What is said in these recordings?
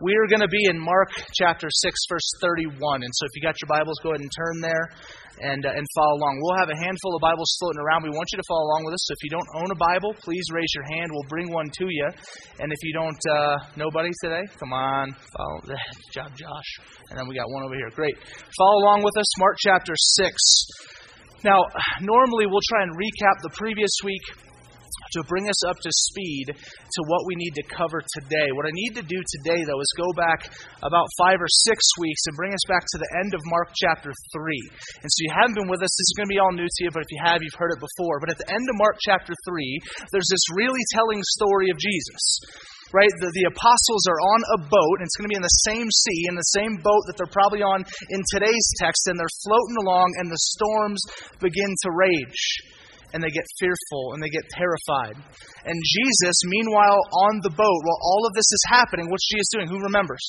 we are going to be in Mark chapter 6, verse 31. And so if you got your Bibles, go ahead and turn there and, uh, and follow along. We'll have a handful of Bibles floating around. We want you to follow along with us. So if you don't own a Bible, please raise your hand. We'll bring one to you. And if you don't, uh, nobody today, come on, follow. Good job, Josh. And then we got one over here. Great. Follow along with us, Mark chapter 6. Now, normally we'll try and recap the previous week to bring us up to speed to what we need to cover today. What I need to do today, though, is go back about five or six weeks and bring us back to the end of Mark chapter 3. And so you haven't been with us, this is going to be all new to you, but if you have, you've heard it before. But at the end of Mark chapter 3, there's this really telling story of Jesus right? The, the, apostles are on a boat, and it's going to be in the same sea, in the same boat that they're probably on in today's text, and they're floating along, and the storms begin to rage and they get fearful and they get terrified. And Jesus, meanwhile, on the boat, while all of this is happening, what's Jesus doing? Who remembers?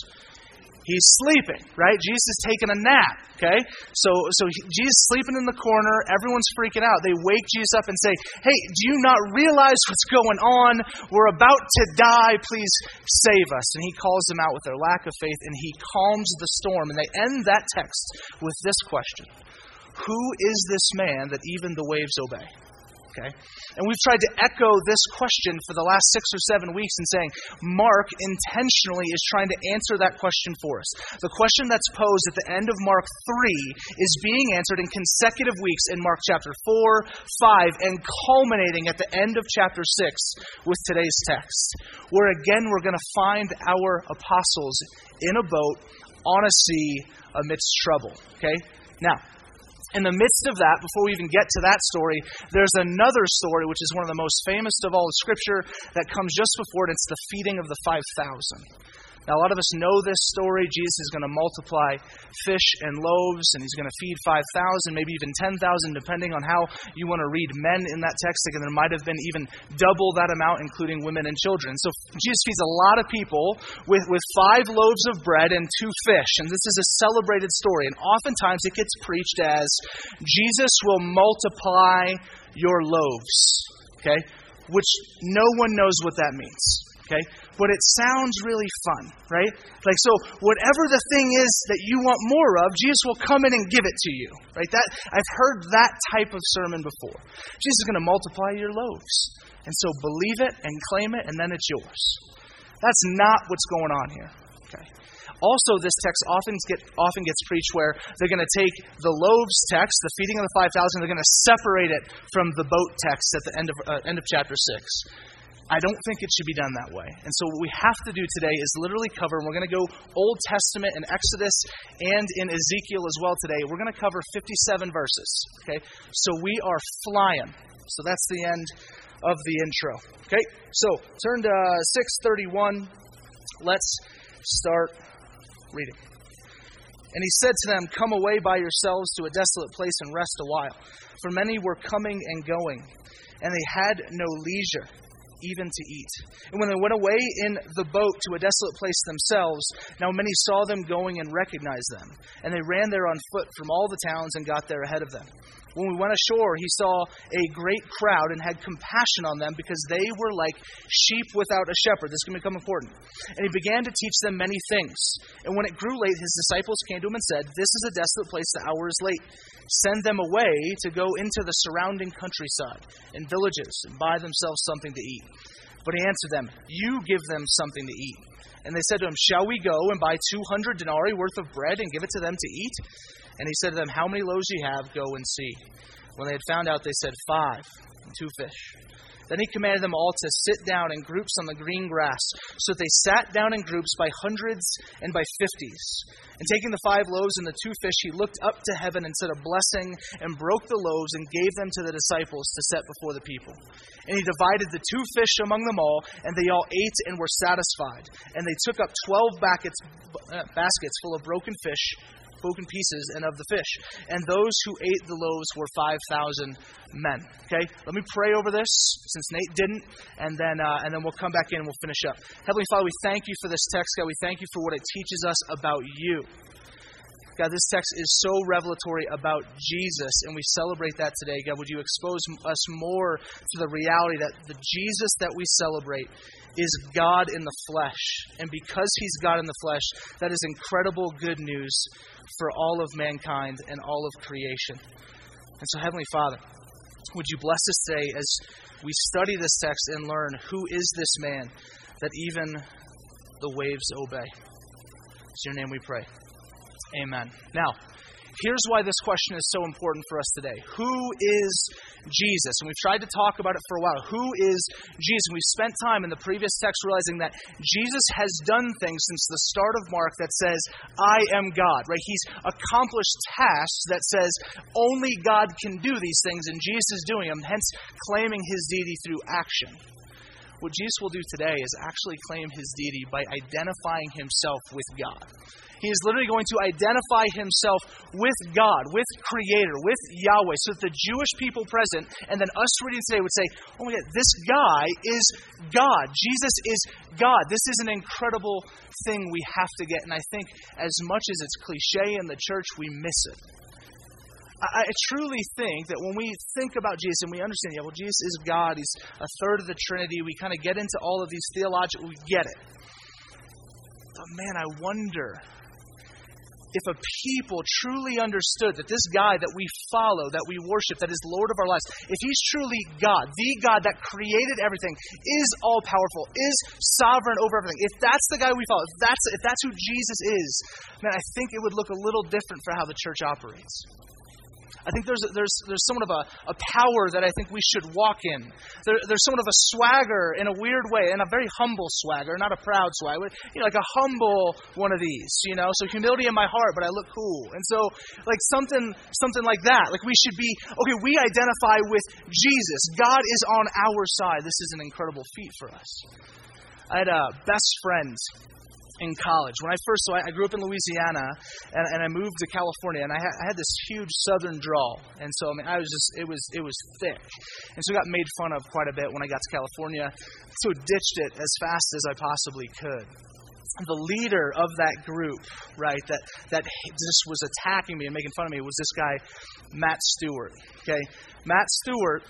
He's sleeping, right? Jesus is taking a nap, okay? So, so Jesus sleeping in the corner. Everyone's freaking out. They wake Jesus up and say, Hey, do you not realize what's going on? We're about to die. Please save us. And he calls them out with their lack of faith and he calms the storm. And they end that text with this question Who is this man that even the waves obey? Okay? And we've tried to echo this question for the last six or seven weeks in saying Mark intentionally is trying to answer that question for us. The question that's posed at the end of Mark 3 is being answered in consecutive weeks in Mark chapter 4, 5, and culminating at the end of chapter 6 with today's text, where again we're going to find our apostles in a boat on a sea amidst trouble. Okay? Now, in the midst of that, before we even get to that story, there's another story which is one of the most famous of all of Scripture that comes just before it. It's the feeding of the 5,000. Now, a lot of us know this story. Jesus is going to multiply fish and loaves, and he's going to feed 5,000, maybe even 10,000, depending on how you want to read men in that text. Again, there might have been even double that amount, including women and children. So Jesus feeds a lot of people with, with five loaves of bread and two fish. And this is a celebrated story. And oftentimes it gets preached as Jesus will multiply your loaves. Okay? Which no one knows what that means. Okay? But it sounds really fun, right? Like, so whatever the thing is that you want more of, Jesus will come in and give it to you, right? That, I've heard that type of sermon before. Jesus is going to multiply your loaves. And so believe it and claim it, and then it's yours. That's not what's going on here. Okay. Also, this text often, get, often gets preached where they're going to take the loaves text, the feeding of the 5,000, they're going to separate it from the boat text at the end of, uh, end of chapter 6. I don't think it should be done that way. And so, what we have to do today is literally cover, and we're going to go Old Testament in Exodus and in Ezekiel as well today. We're going to cover 57 verses. Okay? So, we are flying. So, that's the end of the intro. Okay? So, turn to uh, 631. Let's start reading. And he said to them, Come away by yourselves to a desolate place and rest a while. For many were coming and going, and they had no leisure even to eat. And when they went away in the boat to a desolate place themselves, now many saw them going and recognized them. And they ran there on foot from all the towns and got there ahead of them. When we went ashore, he saw a great crowd and had compassion on them because they were like sheep without a shepherd. This can become important. And he began to teach them many things. And when it grew late, his disciples came to him and said, This is a desolate place, the hour is late. Send them away to go into the surrounding countryside and villages and buy themselves something to eat. But he answered them, You give them something to eat. And they said to him, Shall we go and buy 200 denarii worth of bread and give it to them to eat? And he said to them, How many loaves do you have? Go and see. When they had found out, they said, Five, and two fish. Then he commanded them all to sit down in groups on the green grass. So they sat down in groups by hundreds and by fifties. And taking the five loaves and the two fish, he looked up to heaven and said a blessing, and broke the loaves and gave them to the disciples to set before the people. And he divided the two fish among them all, and they all ate and were satisfied. And they took up twelve baskets, uh, baskets full of broken fish broken pieces and of the fish. And those who ate the loaves were 5,000 men. Okay? Let me pray over this since Nate didn't, and then, uh, and then we'll come back in and we'll finish up. Heavenly Father, we thank you for this text, God. We thank you for what it teaches us about you. God, this text is so revelatory about Jesus, and we celebrate that today. God, would you expose us more to the reality that the Jesus that we celebrate is God in the flesh. And because he's God in the flesh, that is incredible good news for all of mankind and all of creation. And so, Heavenly Father, would you bless us today as we study this text and learn who is this man that even the waves obey? It's your name we pray. Amen. Now, here's why this question is so important for us today. Who is Jesus? And we've tried to talk about it for a while. Who is Jesus? And we've spent time in the previous text realizing that Jesus has done things since the start of Mark that says, I am God, right? He's accomplished tasks that says only God can do these things, and Jesus is doing them, hence claiming his deity through action. What Jesus will do today is actually claim his deity by identifying himself with God. He is literally going to identify himself with God, with Creator, with Yahweh, so that the Jewish people present and then us reading today would say, oh my God, this guy is God. Jesus is God. This is an incredible thing we have to get. And I think as much as it's cliche in the church, we miss it. I, I truly think that when we think about Jesus and we understand, yeah, well, Jesus is God, He's a third of the Trinity, we kind of get into all of these theological, we get it. But man, I wonder if a people truly understood that this guy that we follow, that we worship, that is Lord of our lives, if he's truly God, the God that created everything, is all powerful, is sovereign over everything, if that's the guy we follow, if that's, if that's who Jesus is, man, I think it would look a little different for how the church operates. I think there's, there's, there's somewhat of a, a power that I think we should walk in. There, there's somewhat of a swagger in a weird way, and a very humble swagger, not a proud swagger. You know, like a humble one of these, you know. So humility in my heart, but I look cool. And so, like something, something like that. Like we should be okay. We identify with Jesus. God is on our side. This is an incredible feat for us. I had a best friend in college. When I first, so I, I grew up in Louisiana, and, and, I moved to California, and I, ha- I, had this huge Southern drawl, and so I mean, I was just, it was, it was thick, and so I got made fun of quite a bit when I got to California. So ditched it as fast as I possibly could. The leader of that group, right, that that just was attacking me and making fun of me was this guy, Matt Stewart. Okay, Matt Stewart.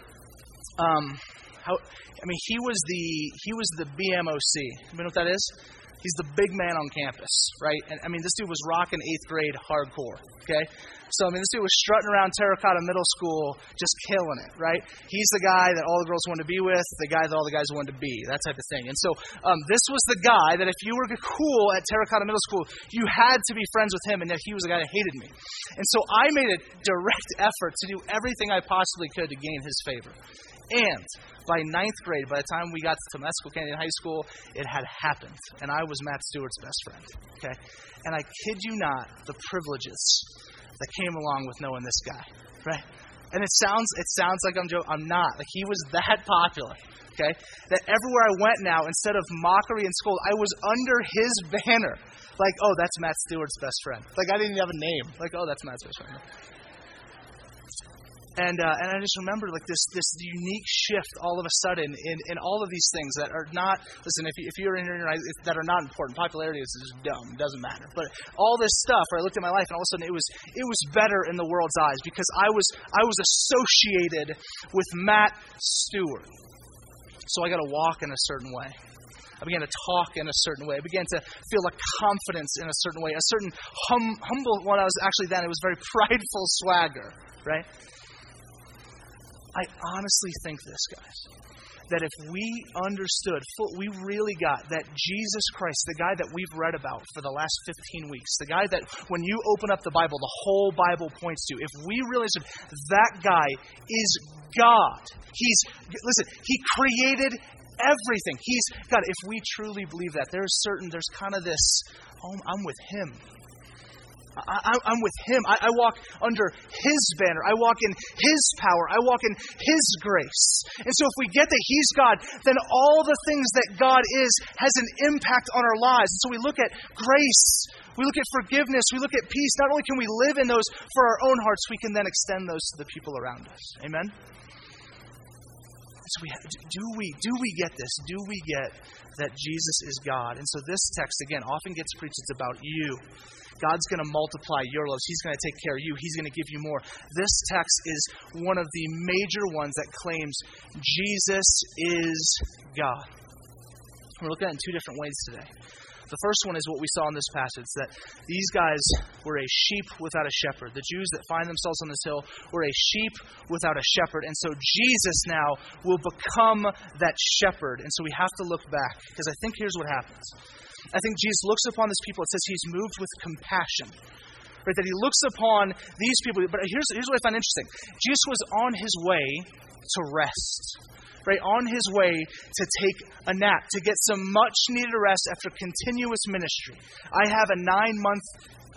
Um, how, I mean, he was the he was the BMOC. You know what that is? He's the big man on campus, right? And I mean, this dude was rocking eighth grade hardcore, okay? So, I mean, this dude was strutting around Terra Cotta Middle School, just killing it, right? He's the guy that all the girls wanted to be with, the guy that all the guys wanted to be, that type of thing. And so, um, this was the guy that if you were cool at Terra Cotta Middle School, you had to be friends with him, and that he was the guy that hated me. And so, I made a direct effort to do everything I possibly could to gain his favor. And by ninth grade, by the time we got to Temescal Canyon High School, it had happened. And I was Matt Stewart's best friend. Okay? And I kid you not, the privileges that came along with knowing this guy. Right? And it sounds it sounds like I'm joking. I'm not. Like he was that popular. Okay? That everywhere I went now, instead of mockery and scold, I was under his banner. Like, oh, that's Matt Stewart's best friend. Like I didn't even have a name. Like, oh, that's Matt's best friend. And, uh, and I just remember like this, this unique shift all of a sudden in, in all of these things that are not, listen, if, you, if you're in that are not important, popularity is just dumb, it doesn't matter. But all this stuff, where I looked at my life and all of a sudden it was, it was better in the world's eyes because I was, I was associated with Matt Stewart. So I got to walk in a certain way. I began to talk in a certain way. I began to feel a confidence in a certain way, a certain hum, humble. What I was actually then, it was very prideful swagger, right? I honestly think this, guys, that if we understood, we really got that Jesus Christ, the guy that we've read about for the last 15 weeks, the guy that when you open up the Bible, the whole Bible points to, if we realized that guy is God, he's, listen, he created everything. He's God. If we truly believe that, there's certain, there's kind of this, oh, I'm with him. I, am with Him. I, I walk under His banner. I walk in His power. I walk in His grace. And so, if we get that He's God, then all the things that God is has an impact on our lives. And so, we look at grace, we look at forgiveness, we look at peace. Not only can we live in those for our own hearts, we can then extend those to the people around us. Amen? So we do we do we get this? Do we get that Jesus is God? And so this text again often gets preached. It's about you. God's going to multiply your loaves. He's going to take care of you. He's going to give you more. This text is one of the major ones that claims Jesus is God. We're looking at it in two different ways today. The first one is what we saw in this passage that these guys were a sheep without a shepherd. The Jews that find themselves on this hill were a sheep without a shepherd. And so Jesus now will become that shepherd. And so we have to look back because I think here's what happens. I think Jesus looks upon this people. It says he's moved with compassion. Right, that he looks upon these people. But here's, here's what I find interesting Jesus was on his way to rest right, on his way to take a nap, to get some much needed rest after continuous ministry. I have a nine month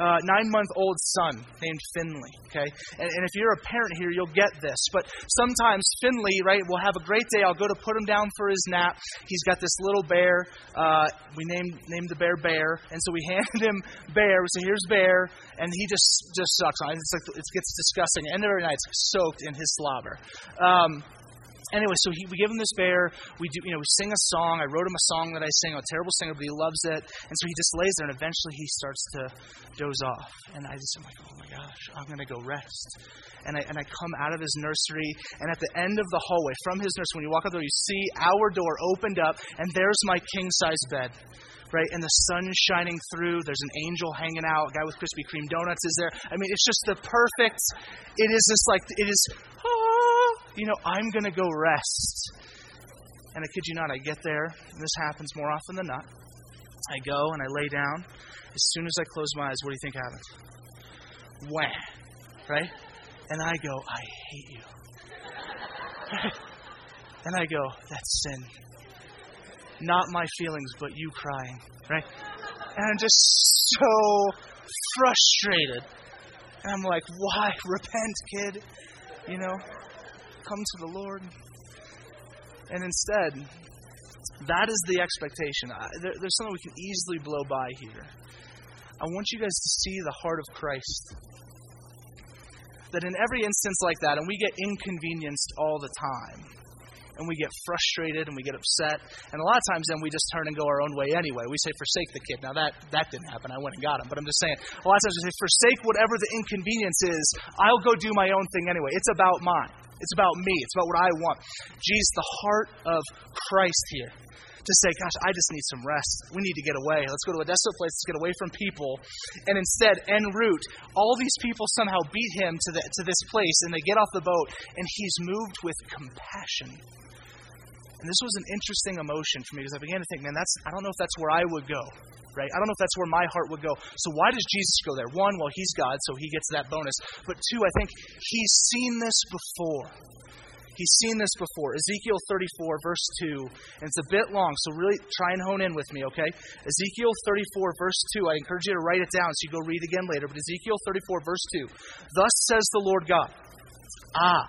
uh, nine month old son named Finley. Okay? And, and, if you're a parent here, you'll get this. But sometimes Finley, right, will have a great day. I'll go to put him down for his nap. He's got this little bear. Uh, we named, named the bear Bear. And so we hand him Bear. We say, here's Bear. And he just, just sucks on it. It's like, it gets disgusting. And every night it's soaked in his slobber. Um, anyway, so he, we give him this bear. We do, you know, we sing a song. I wrote him a song that I sing. I'm a terrible singer, but he loves it. And so he just lays there, and eventually he starts to doze off. And I just am like, oh my gosh, I'm gonna go rest. And I and I come out of his nursery, and at the end of the hallway from his nursery, when you walk out there, you see our door opened up, and there's my king size bed right? And the sun shining through. There's an angel hanging out. A guy with Krispy Kreme donuts is there. I mean, it's just the perfect. It is just like it is. You know, I'm going to go rest. And I kid you not, I get there, and this happens more often than not. I go and I lay down. As soon as I close my eyes, what do you think happens? Wham! Right? And I go, I hate you. and I go, that's sin. Not my feelings, but you crying. Right? And I'm just so frustrated. And I'm like, why? Repent, kid. You know? Come to the Lord. And instead, that is the expectation. There, there's something we can easily blow by here. I want you guys to see the heart of Christ. That in every instance like that, and we get inconvenienced all the time, and we get frustrated and we get upset, and a lot of times then we just turn and go our own way anyway. We say, forsake the kid. Now, that, that didn't happen. I went and got him. But I'm just saying, a lot of times we say, forsake whatever the inconvenience is. I'll go do my own thing anyway. It's about mine. It's about me. It's about what I want. Jesus, the heart of Christ here. To say, gosh, I just need some rest. We need to get away. Let's go to a desolate place. Let's get away from people. And instead, en route, all these people somehow beat him to, the, to this place, and they get off the boat, and he's moved with compassion. And this was an interesting emotion for me because I began to think, man, that's I don't know if that's where I would go right? I don't know if that's where my heart would go. So why does Jesus go there? One, well, he's God, so he gets that bonus. But two, I think he's seen this before. He's seen this before. Ezekiel 34, verse 2, and it's a bit long, so really try and hone in with me, okay? Ezekiel 34, verse 2. I encourage you to write it down so you go read again later. But Ezekiel 34, verse 2. Thus says the Lord God. Ah,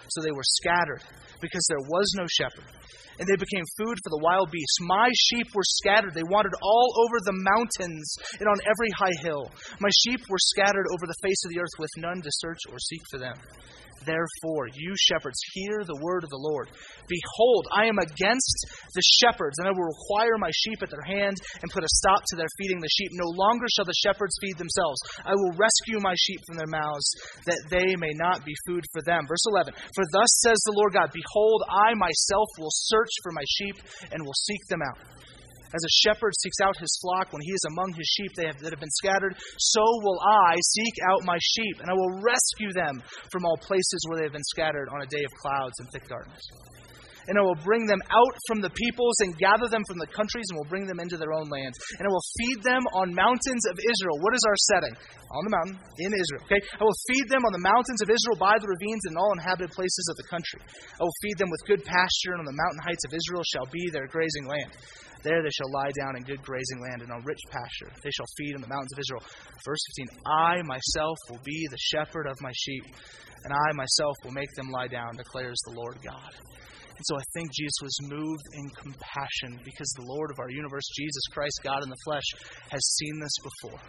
So they were scattered, because there was no shepherd and they became food for the wild beasts. My sheep were scattered. They wandered all over the mountains and on every high hill. My sheep were scattered over the face of the earth with none to search or seek for them. Therefore, you shepherds, hear the word of the Lord. Behold, I am against the shepherds, and I will require my sheep at their hand and put a stop to their feeding the sheep. No longer shall the shepherds feed themselves. I will rescue my sheep from their mouths, that they may not be food for them. Verse 11 For thus says the Lord God Behold, I myself will search for my sheep and will seek them out. As a shepherd seeks out his flock when he is among his sheep have, that have been scattered, so will I seek out my sheep, and I will rescue them from all places where they have been scattered on a day of clouds and thick darkness. And I will bring them out from the peoples and gather them from the countries and will bring them into their own lands. And I will feed them on mountains of Israel. What is our setting? On the mountain in Israel. Okay? I will feed them on the mountains of Israel by the ravines and all inhabited places of the country. I will feed them with good pasture, and on the mountain heights of Israel shall be their grazing land. There they shall lie down in good grazing land and on rich pasture. They shall feed on the mountains of Israel. Verse 15 I myself will be the shepherd of my sheep, and I myself will make them lie down, declares the Lord God. And so I think Jesus was moved in compassion because the Lord of our universe, Jesus Christ, God in the flesh, has seen this before.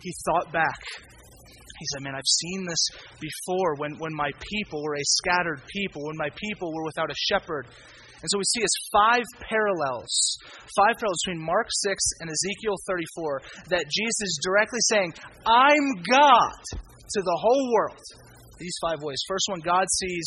He thought back. He said, Man, I've seen this before when, when my people were a scattered people, when my people were without a shepherd. And so we see as five parallels, five parallels between Mark 6 and Ezekiel 34, that Jesus is directly saying, I'm God to the whole world these five ways. First one, God sees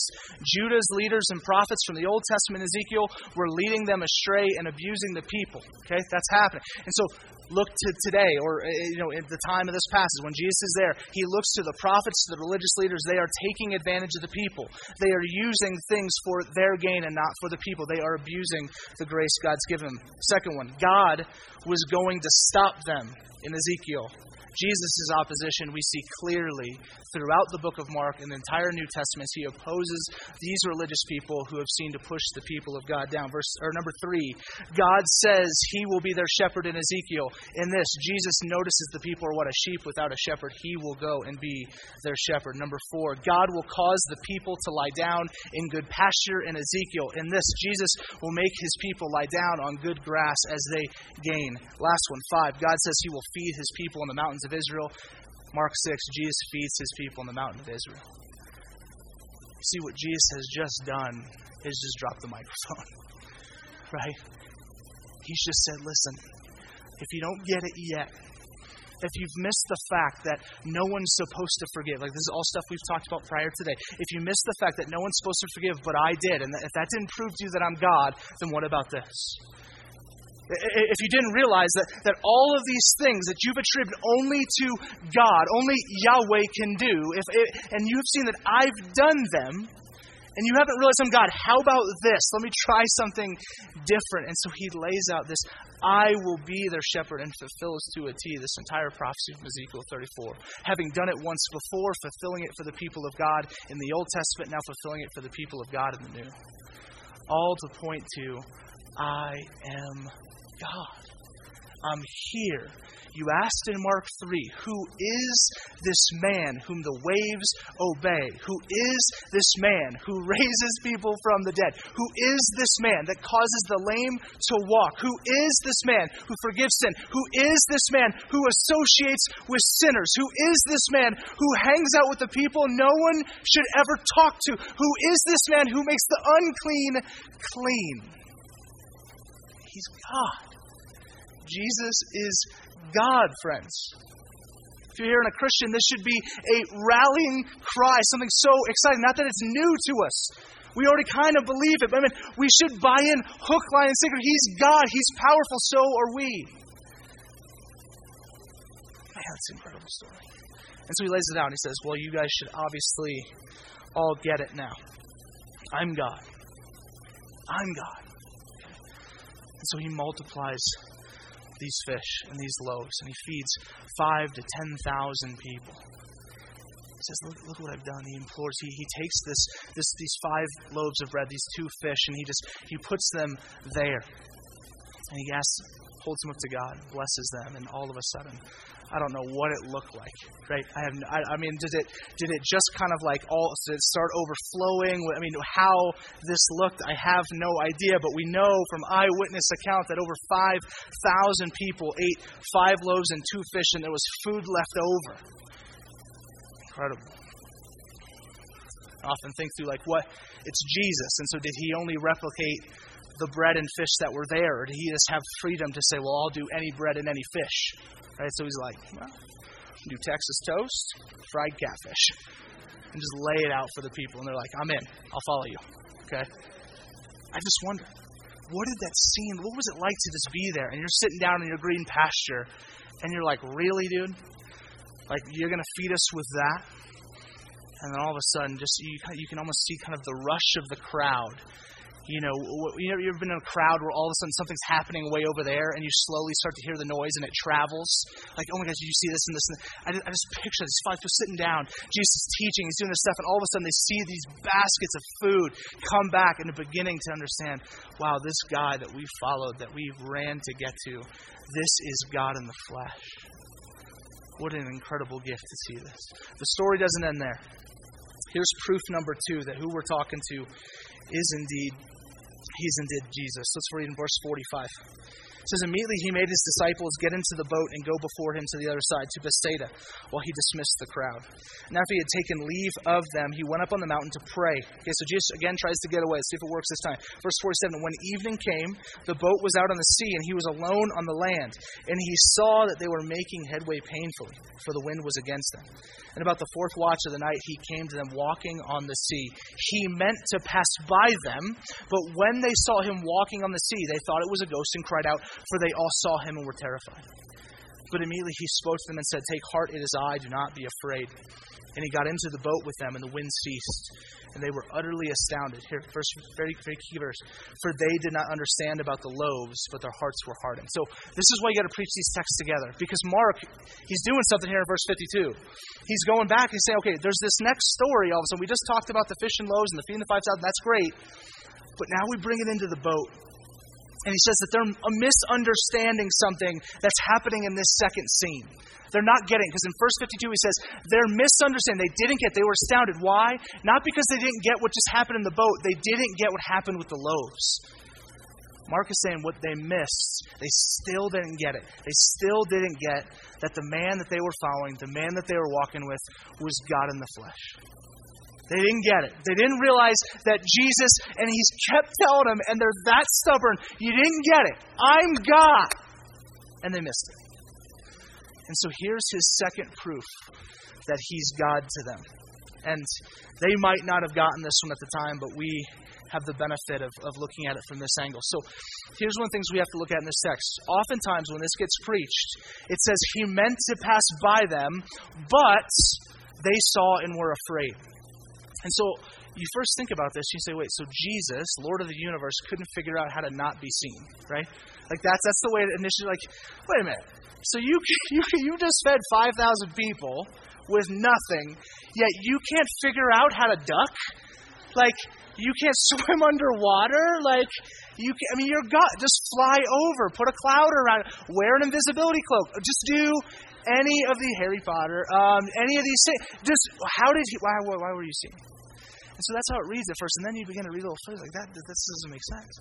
Judah's leaders and prophets from the Old Testament, Ezekiel, were leading them astray and abusing the people. Okay, that's happening. And so look to today, or uh, you know, at the time of this passage, when Jesus is there, he looks to the prophets, to the religious leaders. They are taking advantage of the people. They are using things for their gain and not for the people. They are abusing the grace God's given them. Second one, God was going to stop them in Ezekiel Jesus' opposition we see clearly throughout the book of Mark and the entire New Testament. He opposes these religious people who have seen to push the people of God down. Verse or number three, God says he will be their shepherd in Ezekiel. In this, Jesus notices the people are what a sheep without a shepherd. He will go and be their shepherd. Number four, God will cause the people to lie down in good pasture in Ezekiel. In this, Jesus will make his people lie down on good grass as they gain. Last one, five, God says he will feed his people in the mountains of Israel. Mark 6, Jesus feeds his people in the mountain of Israel. See, what Jesus has just done is just drop the microphone, right? He's just said, listen, if you don't get it yet, if you've missed the fact that no one's supposed to forgive, like this is all stuff we've talked about prior today, if you missed the fact that no one's supposed to forgive, but I did, and if that didn't prove to you that I'm God, then what about this? If you didn't realize that, that all of these things that you've attributed only to God, only Yahweh can do, if it, and you have seen that I've done them, and you haven't realized I'm God, how about this? Let me try something different. And so he lays out this I will be their shepherd and fulfills to a T this entire prophecy from Ezekiel 34. Having done it once before, fulfilling it for the people of God in the Old Testament, now fulfilling it for the people of God in the New. All to point to I am God. I'm here. You asked in Mark 3, Who is this man whom the waves obey? Who is this man who raises people from the dead? Who is this man that causes the lame to walk? Who is this man who forgives sin? Who is this man who associates with sinners? Who is this man who hangs out with the people no one should ever talk to? Who is this man who makes the unclean clean? He's God. Jesus is God, friends. If you're here in a Christian, this should be a rallying cry, something so exciting. Not that it's new to us. We already kind of believe it. But I mean, we should buy in hook, line, and sinker. He's God. He's powerful. So are we. Man, that's an incredible story. And so he lays it out and he says, Well, you guys should obviously all get it now. I'm God. I'm God. And so he multiplies these fish and these loaves, and he feeds five to ten thousand people. He says, look, look what I've done. He implores. He, he takes this, this, these five loaves of bread, these two fish, and he just he puts them there. And he asks, holds them up to God, blesses them, and all of a sudden, I don't know what it looked like, right? I have, I, I mean, did it, did it just kind of like all, did it start overflowing? I mean, how this looked, I have no idea, but we know from eyewitness account that over 5,000 people ate five loaves and two fish, and there was food left over. Incredible. I often think through like what it's Jesus, and so did he only replicate the bread and fish that were there, or did he just have freedom to say, well, I'll do any bread and any fish? Right? So he's like, well, do Texas toast, fried catfish, and just lay it out for the people. And they're like, I'm in. I'll follow you. Okay? I just wonder, what did that scene, what was it like to just be there? And you're sitting down in your green pasture, and you're like, really, dude? Like, you're going to feed us with that? And then all of a sudden, just you, you can almost see kind of the rush of the crowd you know, you know, you've been in a crowd where all of a sudden something's happening way over there, and you slowly start to hear the noise, and it travels. Like, oh my gosh, did you see this and this? And I, I just picture these five people sitting down. Jesus is teaching, he's doing this stuff, and all of a sudden they see these baskets of food come back, and they're beginning to understand, wow, this guy that we followed, that we ran to get to, this is God in the flesh. What an incredible gift to see this. The story doesn't end there. Here's proof number two that who we're talking to is indeed he's indeed Jesus. Let's read in verse 45. It says, Immediately he made his disciples get into the boat and go before him to the other side, to Bethsaida, while he dismissed the crowd. And after he had taken leave of them, he went up on the mountain to pray. Okay, so Jesus again tries to get away. Let's see if it works this time. Verse 47 When evening came, the boat was out on the sea, and he was alone on the land. And he saw that they were making headway painfully, for the wind was against them. And about the fourth watch of the night, he came to them walking on the sea. He meant to pass by them, but when they saw him walking on the sea, they thought it was a ghost and cried out, for they all saw him and were terrified. But immediately he spoke to them and said, Take heart, it is I, do not be afraid. And he got into the boat with them, and the wind ceased. And they were utterly astounded. Here, first, very, very key verse. For they did not understand about the loaves, but their hearts were hardened. So this is why you got to preach these texts together. Because Mark, he's doing something here in verse 52. He's going back and saying, okay, there's this next story all of a sudden. We just talked about the fish and loaves and the feeding the 5,000. That's great. But now we bring it into the boat. And he says that they're misunderstanding something that's happening in this second scene. They're not getting, because in verse 52 he says, they're misunderstanding. They didn't get, they were astounded. Why? Not because they didn't get what just happened in the boat, they didn't get what happened with the loaves. Mark is saying what they missed, they still didn't get it. They still didn't get that the man that they were following, the man that they were walking with, was God in the flesh. They didn't get it. They didn't realize that Jesus, and he's kept telling them, and they're that stubborn, you didn't get it. I'm God. And they missed it. And so here's his second proof that he's God to them. And they might not have gotten this one at the time, but we have the benefit of, of looking at it from this angle. So here's one of the things we have to look at in this text. Oftentimes, when this gets preached, it says, He meant to pass by them, but they saw and were afraid. And so you first think about this, you say, wait, so Jesus, Lord of the universe, couldn't figure out how to not be seen, right? Like that's that's the way it initially like, wait a minute. So you you you just fed five thousand people with nothing, yet you can't figure out how to duck? Like you can't swim underwater? Like you can, I mean you're God just fly over, put a cloud around, wear an invisibility cloak. Just do any of the Harry Potter, um, any of these things. Just how did he why why, why were you seeing? And so that's how it reads at first. And then you begin to read a little further, like that, this doesn't make sense.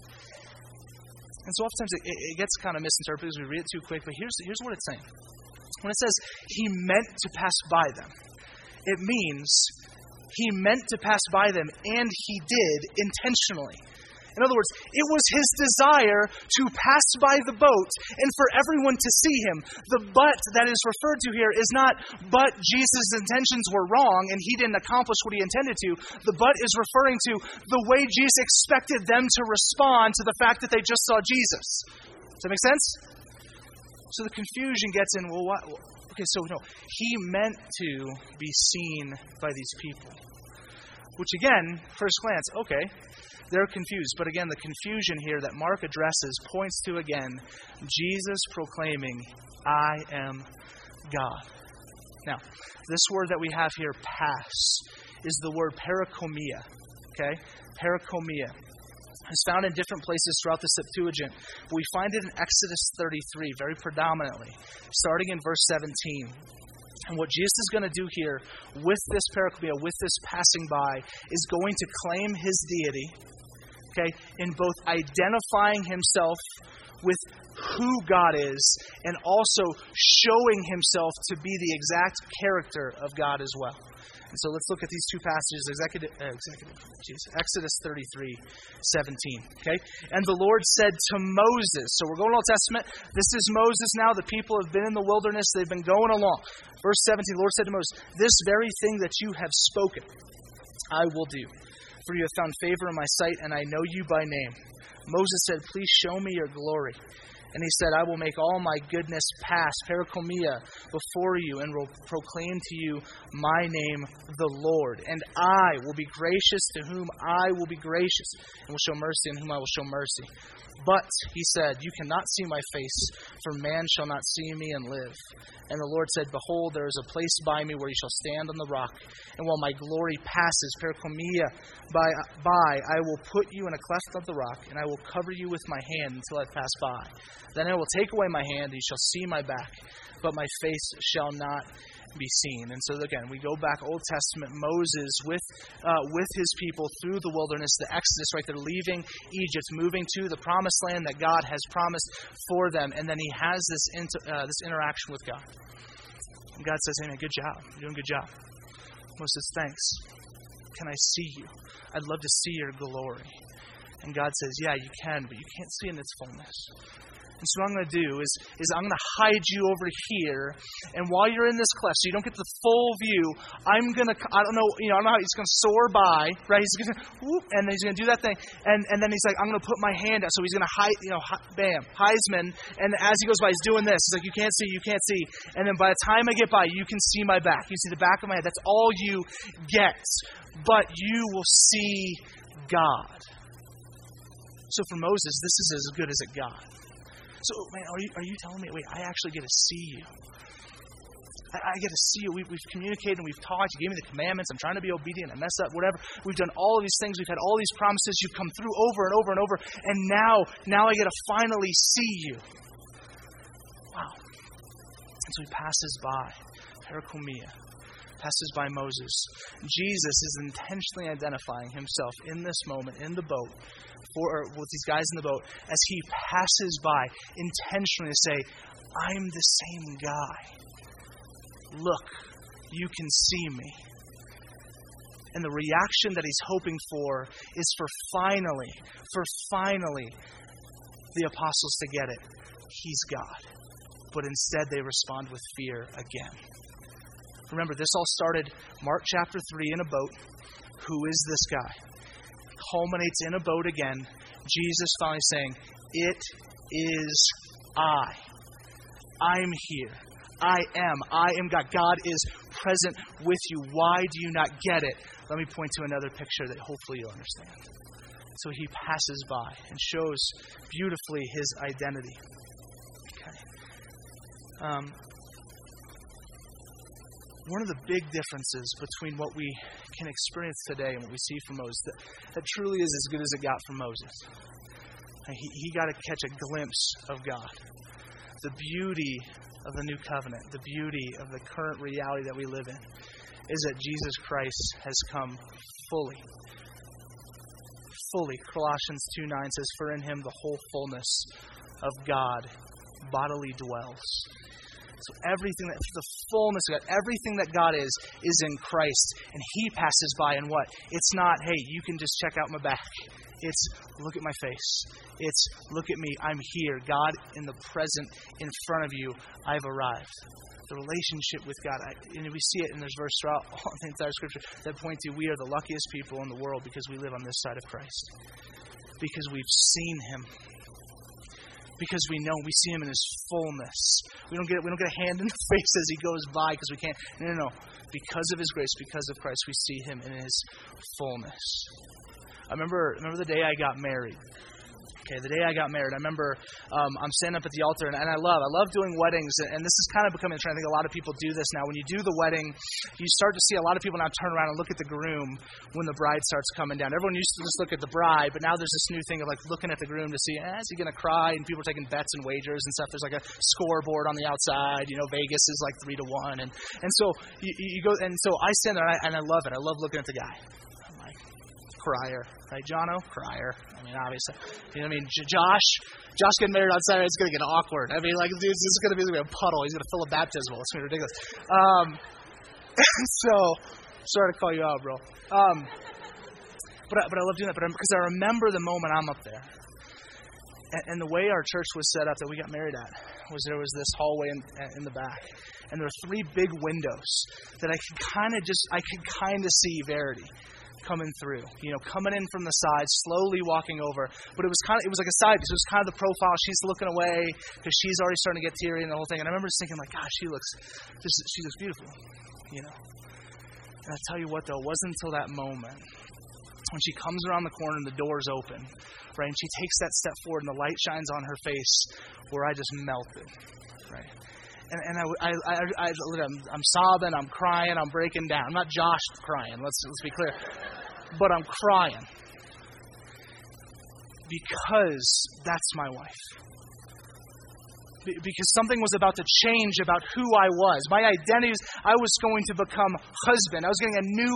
And so oftentimes it, it gets kind of misinterpreted because we read it too quick. But here's, here's what it's saying when it says he meant to pass by them, it means he meant to pass by them, and he did intentionally. In other words, it was his desire to pass by the boat and for everyone to see him. The but that is referred to here is not, but Jesus' intentions were wrong and he didn't accomplish what he intended to. The but is referring to the way Jesus expected them to respond to the fact that they just saw Jesus. Does that make sense? So the confusion gets in, well, what? Okay, so no, he meant to be seen by these people. Which again, first glance, okay, they're confused. But again, the confusion here that Mark addresses points to again Jesus proclaiming, I am God. Now, this word that we have here, pass, is the word parakomia. Okay? Parakomia. It's found in different places throughout the Septuagint, but we find it in Exodus 33 very predominantly, starting in verse 17. And what Jesus is going to do here with this parakomia, with this passing by, is going to claim his deity, okay, in both identifying himself with who God is and also showing himself to be the exact character of God as well. And so let's look at these two passages, executive, uh, executive geez, Exodus 33, 17. Okay? And the Lord said to Moses, so we're going Old Testament. This is Moses now. The people have been in the wilderness, they've been going along. Verse 17, the Lord said to Moses, This very thing that you have spoken, I will do for you have found favor in my sight, and I know you by name. Moses said, Please show me your glory. And he said, I will make all my goodness pass, perikomia, before you, and will proclaim to you my name, the Lord. And I will be gracious to whom I will be gracious, and will show mercy in whom I will show mercy. But, he said, You cannot see my face, for man shall not see me and live. And the Lord said, Behold, there is a place by me where you shall stand on the rock. And while my glory passes, perikomia, by, by, I will put you in a cleft of the rock, and I will cover you with my hand until I pass by. Then I will take away my hand, and you shall see my back, but my face shall not be seen. And so again, we go back Old Testament, Moses with uh, with his people through the wilderness, the Exodus, right? They're leaving Egypt, moving to the promised land that God has promised for them, and then he has this inter, uh, this interaction with God. And God says, "Hey, man, good job. You're doing a good job." Moses "Thanks. Can I see you? I'd love to see your glory." And God says, "Yeah, you can, but you can't see in its fullness." And so what I'm going to do is, is I'm going to hide you over here, and while you're in this cleft, so you don't get the full view, I'm going to, I don't know, you know, I don't know how he's going to soar by, right? He's going to, whoop, and then he's going to do that thing, and, and then he's like, I'm going to put my hand out, so he's going to hide, you know, bam, Heisman, and as he goes by, he's doing this. He's like, you can't see, you can't see, and then by the time I get by, you can see my back. You see the back of my head. That's all you get, but you will see God. So for Moses, this is as good as it got. So, man, are you, are you telling me, wait, I actually get to see you? I, I get to see you. We, we've communicated and we've talked. You gave me the commandments. I'm trying to be obedient. I mess up, whatever. We've done all of these things. We've had all these promises. You've come through over and over and over. And now, now I get to finally see you. Wow. And so he passes by. Perikomia passes by Moses. Jesus is intentionally identifying himself in this moment in the boat for, with these guys in the boat as he passes by, intentionally to say, I'm the same guy. Look, you can see me. And the reaction that he's hoping for is for finally, for finally, the apostles to get it. He's God. But instead, they respond with fear again. Remember, this all started Mark chapter 3 in a boat. Who is this guy? culminates in a boat again, Jesus finally saying, It is I. I'm here. I am. I am God. God is present with you. Why do you not get it? Let me point to another picture that hopefully you'll understand. So he passes by and shows beautifully his identity. Okay. Um, one of the big differences between what we can experience today and what we see from Moses, that, that truly is as good as it got from Moses. He, he got to catch a glimpse of God. The beauty of the new covenant, the beauty of the current reality that we live in, is that Jesus Christ has come fully. Fully. Colossians 2 9 says, For in him the whole fullness of God bodily dwells. So everything that the fullness of God, everything that God is, is in Christ. And He passes by and what? It's not, hey, you can just check out my back. It's look at my face. It's look at me. I'm here. God in the present in front of you. I've arrived. The relationship with God. I, and we see it in this verse throughout all the entire scripture that point to we are the luckiest people in the world because we live on this side of Christ. Because we've seen him because we know we see him in his fullness. We don't get we don't get a hand in the face as he goes by because we can't. No, no, no. Because of his grace, because of Christ, we see him in his fullness. I remember remember the day I got married. Okay, the day I got married, I remember um, I'm standing up at the altar, and, and I love, I love doing weddings, and, this is kind of becoming a trend. I think a lot of people do this now. When you do the wedding, you start to see a lot of people now turn around and look at the groom when the bride starts coming down. Everyone used to just look at the bride, but now there's this new thing of like looking at the groom to see, eh, is he going to cry? And people are taking bets and wagers and stuff. There's like a scoreboard on the outside. You know, Vegas is like three to one, and and so you, you go, and so I stand there and I, and I love it. I love looking at the guy crier, right, Jono? Crier. I mean, obviously, you know what I mean. J- Josh, Josh getting married on Saturday, it's gonna get awkward. I mean, like, dude, this is gonna be, a puddle. He's gonna fill a baptismal. It's gonna be ridiculous. Um, so, sorry to call you out, bro. Um, but I, but I love doing that. But because I remember the moment I'm up there. And, and the way our church was set up that we got married at was there was this hallway in, in the back, and there were three big windows that I could kind of just I could kind of see Verity coming through, you know, coming in from the side, slowly walking over. But it was kind of, it was like a side piece. It was kind of the profile. She's looking away because she's already starting to get teary and the whole thing. And I remember just thinking, like, gosh, she looks, this, she looks beautiful, you know. And I tell you what, though, it wasn't until that moment when she comes around the corner and the door's open, right, and she takes that step forward and the light shines on her face, where I just melted, right and, and I, I, I, I, I'm, I'm sobbing, I'm crying, I'm breaking down. I'm not Josh crying. Let's let's be clear, but I'm crying because that's my wife. Because something was about to change about who I was. My identity was I was going to become husband. I was getting a new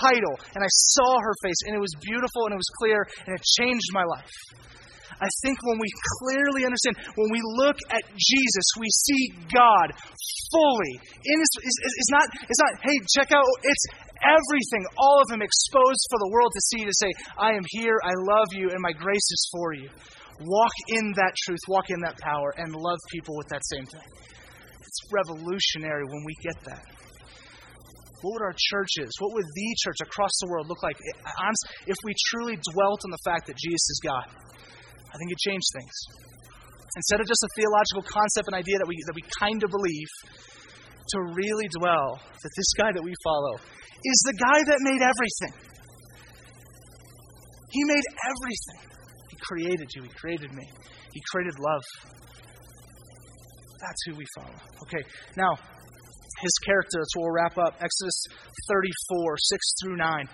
title, and I saw her face, and it was beautiful, and it was clear, and it changed my life. I think when we clearly understand, when we look at Jesus, we see God fully. In his, it's, not, it's not, hey, check out, it's everything, all of Him exposed for the world to see, to say, I am here, I love you, and my grace is for you. Walk in that truth, walk in that power, and love people with that same thing. It's revolutionary when we get that. What would our churches, what would the church across the world look like if we truly dwelt on the fact that Jesus is God? I think it changed things. Instead of just a theological concept and idea that we, that we kind of believe, to really dwell that this guy that we follow is the guy that made everything. He made everything. He created you, He created me, He created love. That's who we follow. Okay, now, his character, that's we'll wrap up. Exodus 34, 6 through 9.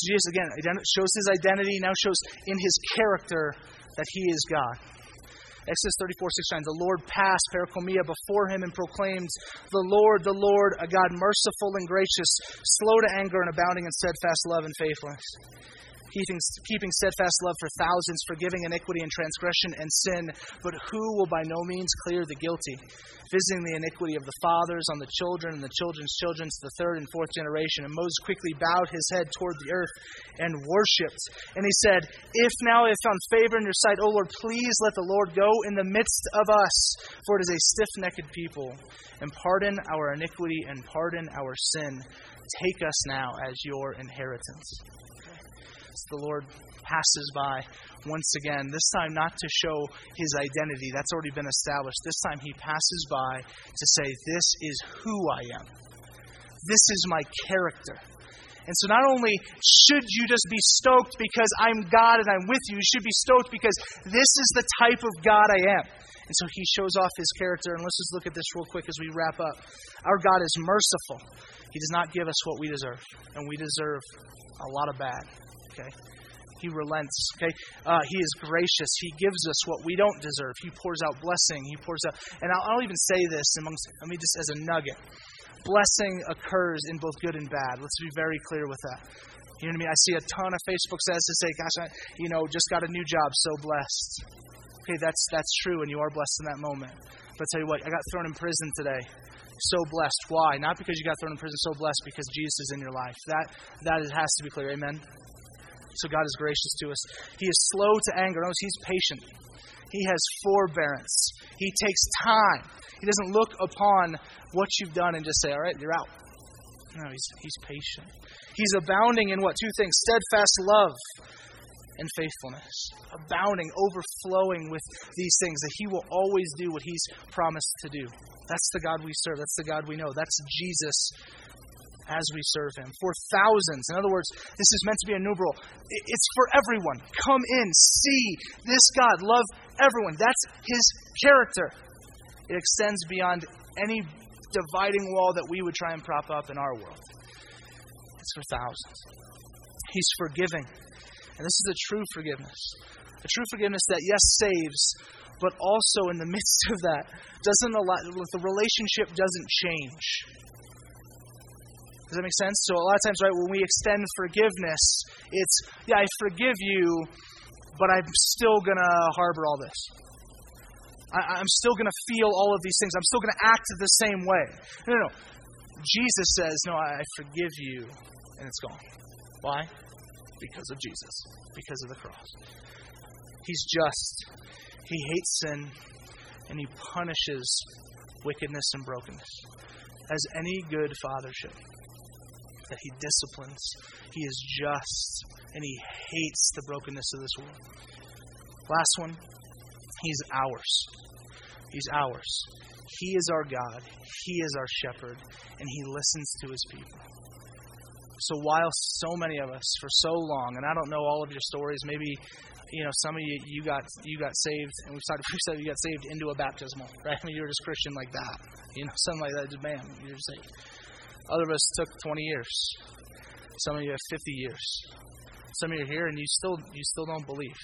Jesus, again, shows his identity, now shows in his character that he is God. Exodus 34, 6 9. The Lord passed, perikomia, before him and proclaimed, The Lord, the Lord, a God merciful and gracious, slow to anger and abounding in steadfast love and faithfulness keeping, keeping steadfast love for thousands, forgiving iniquity and transgression and sin, but who will by no means clear the guilty, visiting the iniquity of the fathers on the children and the children's children to the third and fourth generation. And Moses quickly bowed his head toward the earth and worshipped. And he said, If now I have found favor in your sight, O Lord, please let the Lord go in the midst of us, for it is a stiff necked people, and pardon our iniquity and pardon our sin. Take us now as your inheritance the Lord passes by once again, this time not to show his identity, that's already been established. This time he passes by to say, This is who I am, this is my character. And so, not only should you just be stoked because I'm God and I'm with you, you should be stoked because this is the type of God I am. And so, he shows off his character. And let's just look at this real quick as we wrap up. Our God is merciful, He does not give us what we deserve, and we deserve a lot of bad. Okay? He relents. Okay? Uh, he is gracious. He gives us what we don't deserve. He pours out blessing. He pours out. And I'll, I'll even say this amongst, I mean, just as a nugget. Blessing occurs in both good and bad. Let's be very clear with that. You know what I mean? I see a ton of Facebook says to say, gosh, I, you know, just got a new job, so blessed. Okay, that's, that's true, and you are blessed in that moment. But I tell you what, I got thrown in prison today so blessed. Why? Not because you got thrown in prison so blessed, because Jesus is in your life. That that has to be clear. Amen. So God is gracious to us. He is slow to anger. Notice He's patient. He has forbearance. He takes time. He doesn't look upon what you've done and just say, all right, you're out. No, he's, he's patient. He's abounding in what? Two things steadfast love and faithfulness. Abounding, overflowing with these things, that He will always do what He's promised to do. That's the God we serve. That's the God we know. That's Jesus as we serve him. For thousands. In other words, this is meant to be a numeral. It's for everyone. Come in, see this God, love everyone. That's his character. It extends beyond any dividing wall that we would try and prop up in our world. It's for thousands. He's forgiving. And this is a true forgiveness. A true forgiveness that, yes, saves, but also in the midst of that, doesn't allow, the relationship doesn't change. Does that make sense? So a lot of times, right, when we extend forgiveness, it's, yeah, I forgive you, but I'm still going to harbor all this. I, am still going to feel all of these things. I'm still going to act the same way. No, no, no. Jesus says, no, I, I forgive you, and it's gone. Why? Because of Jesus, because of the cross. He's just. He hates sin, and he punishes wickedness and brokenness, as any good father should. That He disciplines. He is just, and He hates the brokenness of this world. Last one, He's ours. He's ours. He is our God. He is our shepherd, and He listens to His people. So while so many of us for so long, and I don't know all of your stories, maybe you know some of you you got you got saved, and we've we said you got saved into a baptismal, right? I mean you were just Christian like that, you know, something like that. Just bam, you're saved. Other of us took 20 years. Some of you have 50 years. Some of you are here and you still you still don't believe.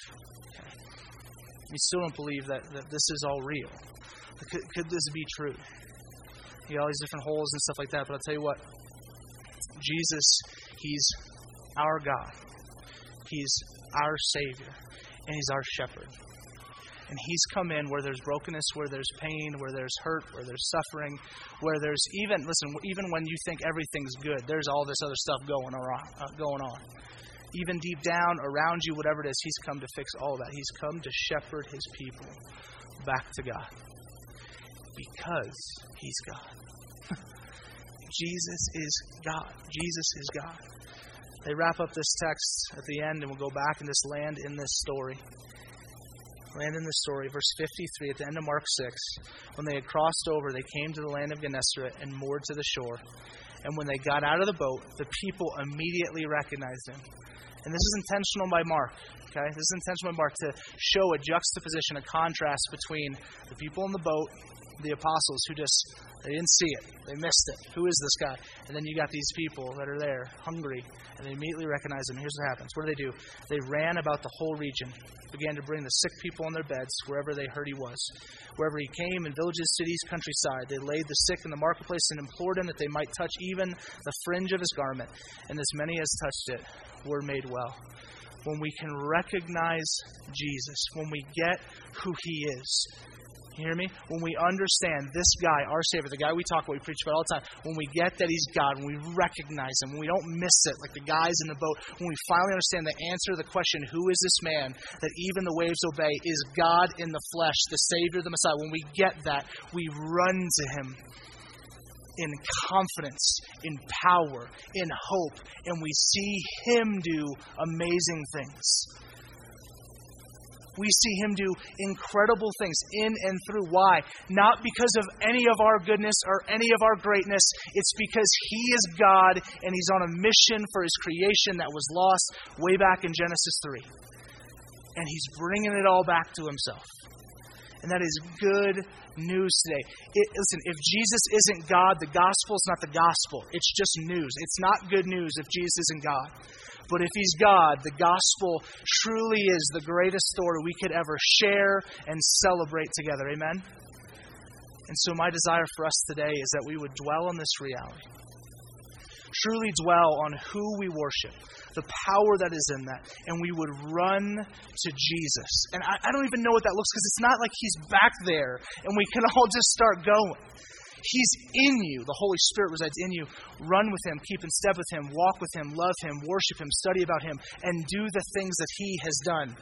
You still don't believe that, that this is all real. Could, could this be true? You got all these different holes and stuff like that, but I'll tell you what, Jesus, He's our God. He's our Savior. And He's our shepherd. And He's come in where there's brokenness, where there's pain, where there's hurt, where there's suffering, where there's even, listen, even when you think everything's good, there's all this other stuff going on. Uh, going on. Even deep down around you, whatever it is, He's come to fix all that. He's come to shepherd His people back to God because He's God. Jesus is God. Jesus is God. They wrap up this text at the end, and we'll go back and just land in this story. Land in this story, verse 53 at the end of Mark 6. When they had crossed over, they came to the land of Gennesaret and moored to the shore. And when they got out of the boat, the people immediately recognized him. And this is intentional by Mark. Okay, this is intentional by Mark to show a juxtaposition, a contrast between the people in the boat the apostles who just they didn't see it. They missed it. Who is this guy? And then you got these people that are there, hungry, and they immediately recognize him. Here's what happens. What do they do? They ran about the whole region, began to bring the sick people on their beds wherever they heard he was. Wherever he came, in villages, cities, countryside, they laid the sick in the marketplace and implored him that they might touch even the fringe of his garment. And as many as touched it were made well when we can recognize Jesus, when we get who He is, you hear me? When we understand this guy, our Savior, the guy we talk about, we preach about all the time, when we get that He's God, when we recognize Him, when we don't miss it like the guys in the boat, when we finally understand the answer to the question, who is this man that even the waves obey, is God in the flesh, the Savior, the Messiah. When we get that, we run to Him in confidence, in power, in hope, and we see Him do amazing things we see him do incredible things in and through. Why? Not because of any of our goodness or any of our greatness. It's because he is God and he's on a mission for his creation that was lost way back in Genesis 3. And he's bringing it all back to himself. And that is good news today. It, listen, if Jesus isn't God, the gospel is not the gospel. It's just news. It's not good news if Jesus isn't God. But if He's God, the gospel truly is the greatest story we could ever share and celebrate together. Amen? And so, my desire for us today is that we would dwell on this reality. Truly dwell on who we worship, the power that is in that, and we would run to Jesus. And I, I don't even know what that looks because it's not like He's back there and we can all just start going. He's in you. The Holy Spirit resides in you. Run with Him, keep in step with Him, walk with Him, love Him, worship Him, study about Him, and do the things that He has done.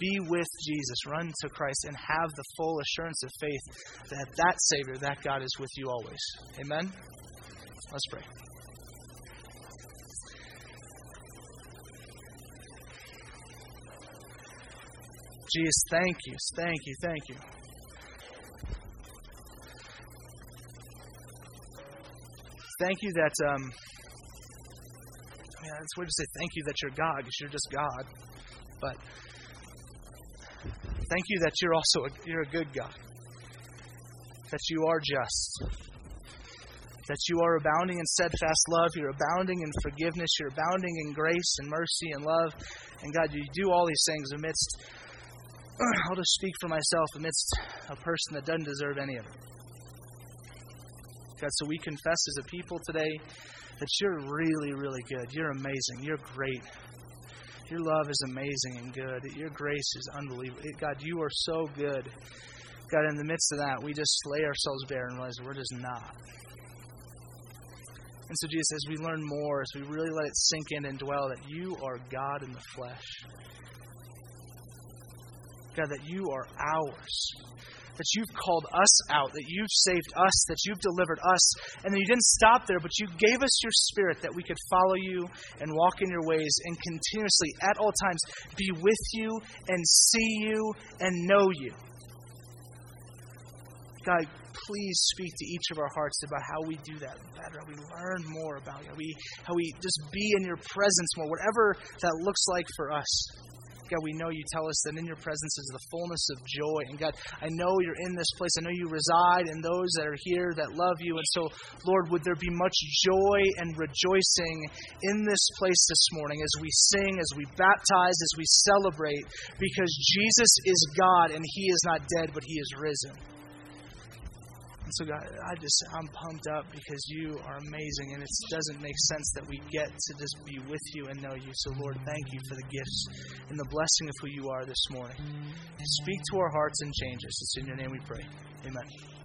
Be with Jesus. Run to Christ and have the full assurance of faith that that Savior, that God is with you always. Amen? Let's pray. Jesus, thank you, thank you, thank you. Thank you that, um, it's weird to say thank you that you're God because you're just God. But thank you that you're also a, you're a good God. That you are just. That you are abounding in steadfast love. You're abounding in forgiveness. You're abounding in grace and mercy and love. And God, you do all these things amidst, I'll just speak for myself, amidst a person that doesn't deserve any of it. God. So we confess as a people today that you're really, really good. You're amazing. You're great. Your love is amazing and good. Your grace is unbelievable. God, you are so good. God, in the midst of that, we just lay ourselves bare and realize we're just not. And so, Jesus, as we learn more, as we really let it sink in and dwell, that you are God in the flesh. God, that you are ours that you've called us out, that you've saved us, that you've delivered us, and then you didn't stop there, but you gave us your Spirit that we could follow you and walk in your ways and continuously, at all times, be with you and see you and know you. God, please speak to each of our hearts about how we do that better, how we learn more about you, how we, how we just be in your presence more, whatever that looks like for us. God, we know you tell us that in your presence is the fullness of joy. And God, I know you're in this place. I know you reside in those that are here that love you. And so, Lord, would there be much joy and rejoicing in this place this morning as we sing, as we baptize, as we celebrate, because Jesus is God and he is not dead, but he is risen. So, God, I just, I'm pumped up because you are amazing, and it doesn't make sense that we get to just be with you and know you. So, Lord, thank you for the gifts and the blessing of who you are this morning. Mm-hmm. Speak to our hearts and change us. It's in your name we pray. Amen.